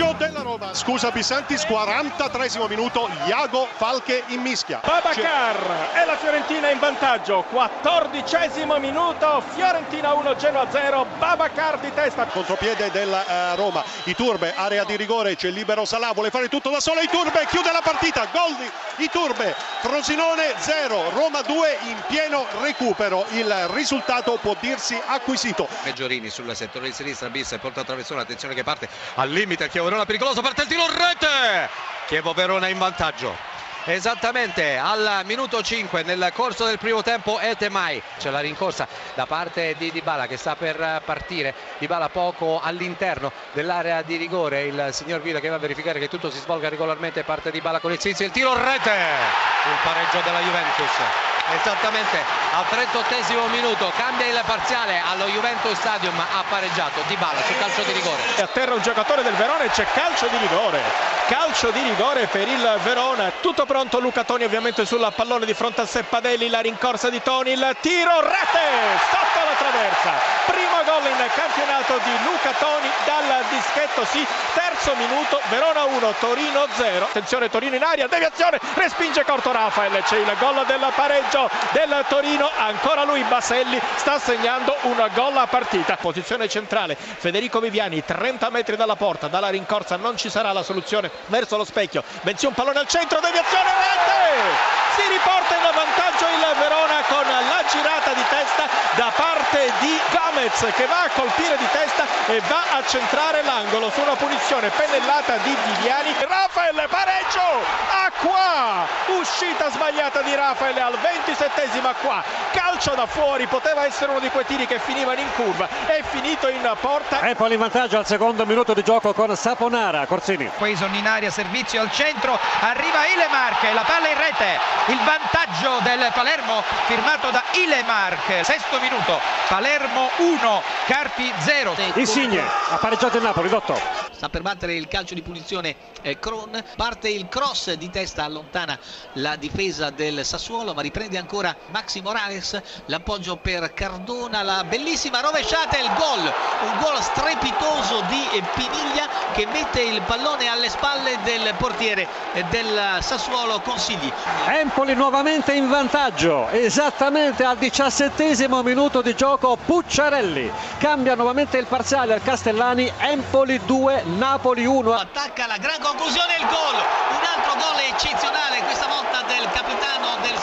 della Roma, scusa Bisantis, 43 minuto, Iago Falche in mischia. Babacar e la Fiorentina in vantaggio, 14 minuto, Fiorentina 1, Genoa 0, Babacar di testa. Contropiede della uh, Roma, Iturbe, area di rigore, c'è libero Salà, vuole fare tutto da solo, Iturbe chiude la partita, gol di Iturbe, Frosinone 0, Roma 2 in pieno recupero, il risultato può dirsi acquisito. Meggiorini sul settore di sinistra, bis, porta attraversone, attenzione che parte al limite. Chievo Verona pericoloso parte il tiro rete! Chievo Verona in vantaggio. Esattamente al minuto 5 nel corso del primo tempo Etemai c'è la rincorsa da parte di Dybala che sta per partire. Dybala poco all'interno dell'area di rigore. Il signor Villa che va a verificare che tutto si svolga regolarmente parte Dybala con il Sinzi il tiro rete! Il pareggio della Juventus esattamente al 38 minuto cambia il parziale allo Juventus Stadium ha pareggiato Dybala sul calcio di rigore. A terra un giocatore del Verona e c'è calcio di rigore. Calcio di rigore per il Verona. Tutto pronto Luca Toni ovviamente sul pallone di fronte a Seppadelli la rincorsa di Toni il tiro rete! Sotto la traversa. Primo gol in campionato di Luca Toni dal dischetto sì terzo minuto Verona 1 Torino 0 attenzione Torino in aria deviazione respinge corto Rafael c'è il gol del pareggio del Torino ancora lui Baselli sta segnando un gol a partita. Posizione centrale Federico Viviani 30 metri dalla porta dalla rincorsa non ci sarà la soluzione verso lo specchio. Bensì un pallone al centro deviazione rete! Si riporta in vantaggio il Verona con la girata di testa da parte di Gamez che va a colpire di testa e va a centrare l'angolo su una punizione pennellata di Viviani. Rafael pareggio a qua uscita sbagliata di Rafael al 27esimo qua calcio da fuori poteva essere uno di quei tiri che finivano in curva. È finito in porta. Empoli in vantaggio al secondo minuto di gioco con Saponara Corsini. Quaison in aria servizio al centro arriva Ilemark la palla in rete il vantaggio del Palermo firmato da Ilemark sesto minuto Palermo 1 Carpi 0 Insigne ha pareggiato il Napoli Dotto sta per battere il calcio di punizione eh, Kron. Parte il cross di testa allontana la difesa del Sassuolo ma riprende ancora Maxi Morales. L'appoggio per Cardona la bellissima rovesciata e il gol un gol strepitoso di eh, Piniglia che mette il pallone alle spalle del portiere eh, del Sassuolo. Consigli. Empoli nuovamente in vantaggio esattamente al diciassettesimo minuto di gioco Pucciarelli. Cambia nuovamente il parziale al Castellani Empoli 2 Napoli 1 attacca la gran conclusione il gol. Un altro gol eccezionale questa volta del capitano del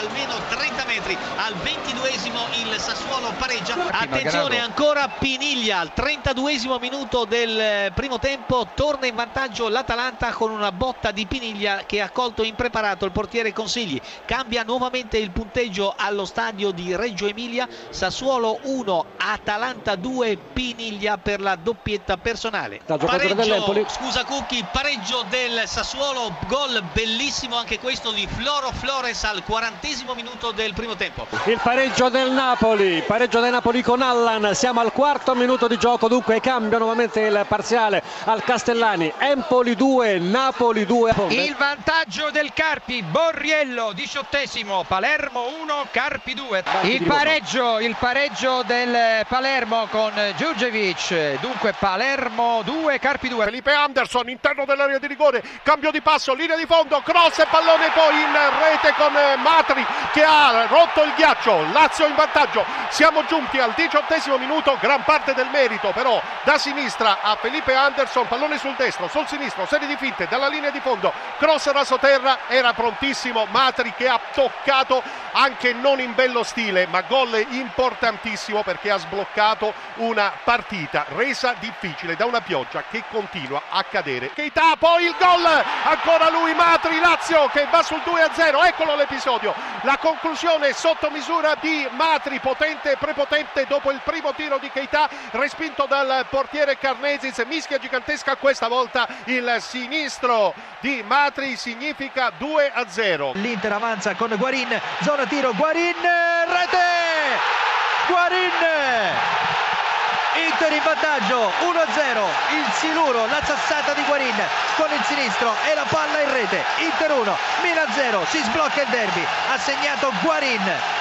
almeno 30 metri. Al 22esimo il Sassuolo pareggia. Attenzione ancora Piniglia. Al 32esimo minuto del primo tempo torna in vantaggio l'Atalanta con una botta di Piniglia che ha colto impreparato il portiere Consigli. Cambia nuovamente il punteggio allo stadio di Reggio Emilia. Sassuolo 1 Atalanta 2 Piniglia per la doppietta personale. Pareggio, scusa Cucchi pareggio del Sassuolo. Gol bellissimo anche questo di Floro Flores al 40 minuto del primo tempo. Il pareggio del Napoli pareggio del Napoli con Allan. Siamo al quarto minuto di gioco dunque cambia nuovamente il parziale al Castellani. Empoli 2 Napoli 2 il vantaggio del Carpi Borriello diciottesimo Palermo 1 Carpi 2 il pareggio il pareggio del Palermo con Giurgevic dunque Palermo 2 Carpi 2 Felipe Anderson interno dell'area di rigore cambio di passo linea di fondo cross e pallone poi in rete con Matri che ha rotto il ghiaccio Lazio in vantaggio. Siamo giunti al diciottesimo minuto gran parte del merito però da sinistra a Felipe Anderson pallone sul destro sul sinistro serie di finte dalla linea di fondo cross rasoterra era prontissimo Matri che ha toccato anche non in bello stile ma gol importantissimo perché ha sbloccato una partita resa difficile da una pioggia che continua a cadere. Keita poi il gol ancora lui Matri Lazio che va sul 2 a 0 eccolo l'episodio la conclusione il sottomisura di Matri, potente e prepotente dopo il primo tiro di Keita, respinto dal portiere Carnesis, mischia gigantesca, questa volta il sinistro di Matri significa 2 a 0. L'Inter avanza con Guarin, zona tiro, Guarin, rete! Guarin! Inter in vantaggio 1-0 il Siluro la sassata di Guarin con il sinistro e la palla in rete. Inter 1 Milan 0 si sblocca il derby. Ha segnato Guarin